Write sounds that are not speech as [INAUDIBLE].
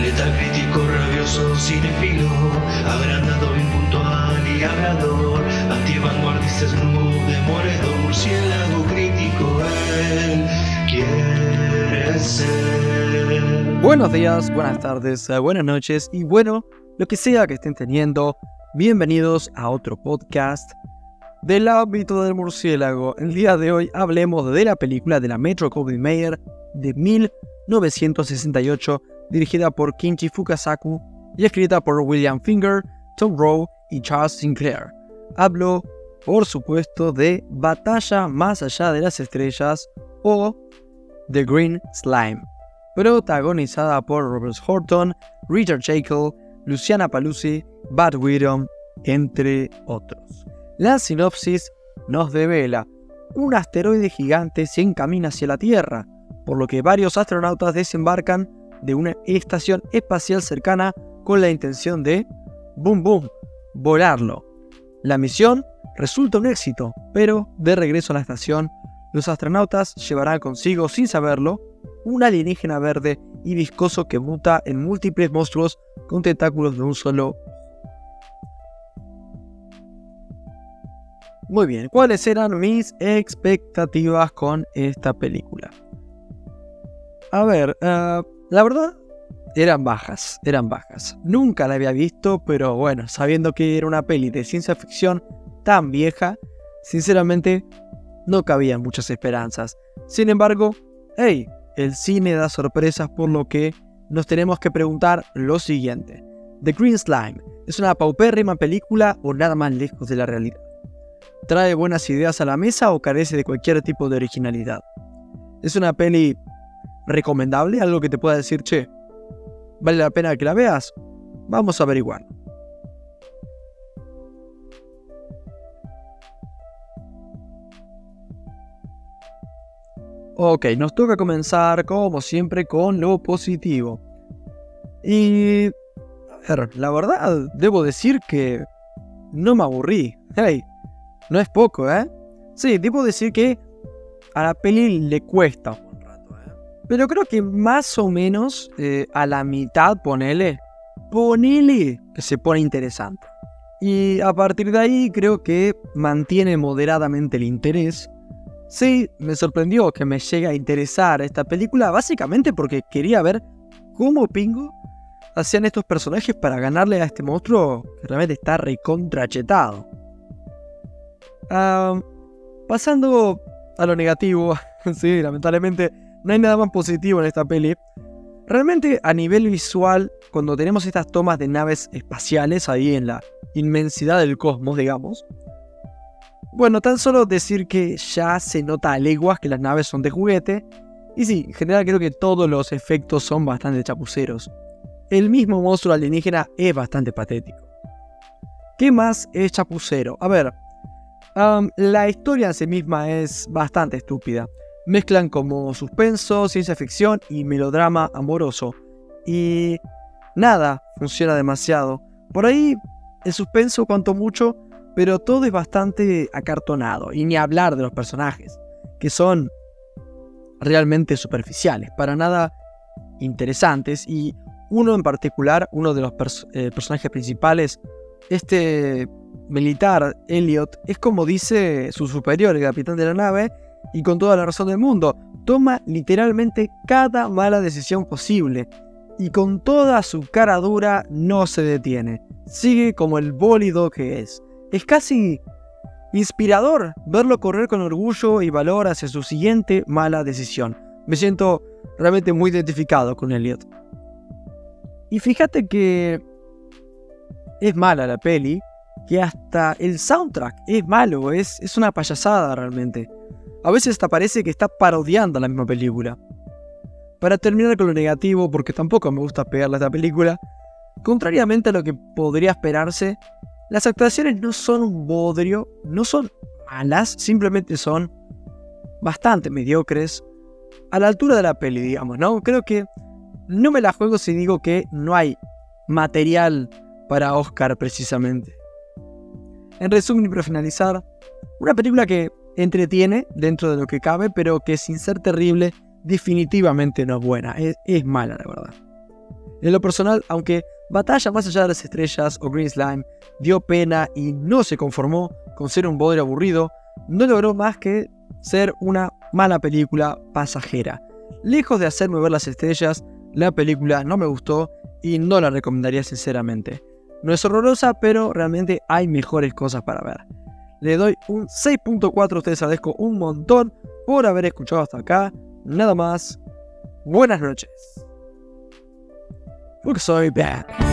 Letal crítico, rabioso, cinefilo, agrandado, impuntual y hablador, antivanguardista, snoop, demoledor, murciélago crítico, él quiere ser. Buenos días, buenas tardes, eh, buenas noches y bueno, lo que sea que estén teniendo, bienvenidos a otro podcast del ámbito del murciélago. El día de hoy hablemos de la película de la Metro Goldwyn Mayer de 1968, dirigida por Kinchi Fukasaku y escrita por William Finger, Tom Rowe y Charles Sinclair. Hablo, por supuesto, de Batalla más allá de las estrellas o The Green Slime, protagonizada por Robert Horton, Richard Jekyll, Luciana Paluzzi, Bad Widow, entre otros. La sinopsis nos devela un asteroide gigante se encamina hacia la Tierra, por lo que varios astronautas desembarcan de una estación espacial cercana con la intención de, boom boom, volarlo. La misión resulta un éxito, pero de regreso a la estación, los astronautas llevarán consigo, sin saberlo, un alienígena verde y viscoso que muta en múltiples monstruos con tentáculos de un solo Muy bien, ¿cuáles eran mis expectativas con esta película? A ver, eh, la verdad, eran bajas, eran bajas. Nunca la había visto, pero bueno, sabiendo que era una peli de ciencia ficción tan vieja, sinceramente no cabían muchas esperanzas. Sin embargo, hey, el cine da sorpresas por lo que nos tenemos que preguntar lo siguiente. The Green Slime, ¿es una paupérrima película o nada más lejos de la realidad? ¿Trae buenas ideas a la mesa o carece de cualquier tipo de originalidad? ¿Es una peli recomendable? ¿Algo que te pueda decir, che, vale la pena que la veas? Vamos a averiguar. Ok, nos toca comenzar como siempre con lo positivo. Y... A ver, la verdad, debo decir que no me aburrí. Hey, no es poco, ¿eh? Sí, debo decir que a la peli le cuesta. Pero creo que más o menos eh, a la mitad, ponele, ponele que se pone interesante. Y a partir de ahí creo que mantiene moderadamente el interés. Sí, me sorprendió que me llegue a interesar esta película, básicamente porque quería ver cómo Pingo hacían estos personajes para ganarle a este monstruo que realmente está recontrachetado pasando a lo negativo, [LAUGHS] sí, lamentablemente no hay nada más positivo en esta peli. Realmente a nivel visual, cuando tenemos estas tomas de naves espaciales ahí en la inmensidad del cosmos, digamos, bueno, tan solo decir que ya se nota a leguas que las naves son de juguete, y sí, en general creo que todos los efectos son bastante chapuceros. El mismo monstruo alienígena es bastante patético. ¿Qué más es chapucero? A ver, la historia en sí misma es bastante estúpida. Mezclan como suspenso, ciencia ficción y melodrama amoroso. Y nada funciona demasiado. Por ahí el suspenso cuanto mucho, pero todo es bastante acartonado. Y ni hablar de los personajes, que son realmente superficiales, para nada interesantes. Y uno en particular, uno de los eh, personajes principales, este militar, Elliot, es como dice su superior, el capitán de la nave, y con toda la razón del mundo, toma literalmente cada mala decisión posible, y con toda su cara dura no se detiene, sigue como el bólido que es. Es casi inspirador verlo correr con orgullo y valor hacia su siguiente mala decisión. Me siento realmente muy identificado con Elliot. Y fíjate que es mala la peli, que hasta el soundtrack es malo, es, es una payasada realmente. A veces hasta parece que está parodiando la misma película. Para terminar con lo negativo, porque tampoco me gusta pegarle a esta película, contrariamente a lo que podría esperarse, las actuaciones no son un bodrio, no son malas, simplemente son bastante mediocres, a la altura de la peli, digamos, ¿no? Creo que no me la juego si digo que no hay material para Oscar precisamente. En resumen y para finalizar, una película que entretiene dentro de lo que cabe, pero que sin ser terrible, definitivamente no es buena, es, mala la verdad. En lo personal, aunque Batalla más allá de las estrellas o Green Slime dio pena y no se conformó con ser un bodrio aburrido, no logró más que ser una mala película pasajera. Lejos de hacerme ver las estrellas, la película no me gustó y no la recomendaría sinceramente. No es horrorosa, pero realmente hay mejores cosas para ver. Le doy un 6.4, ustedes agradezco un montón por haber escuchado hasta acá. Nada más. Buenas noches. Porque soy bad.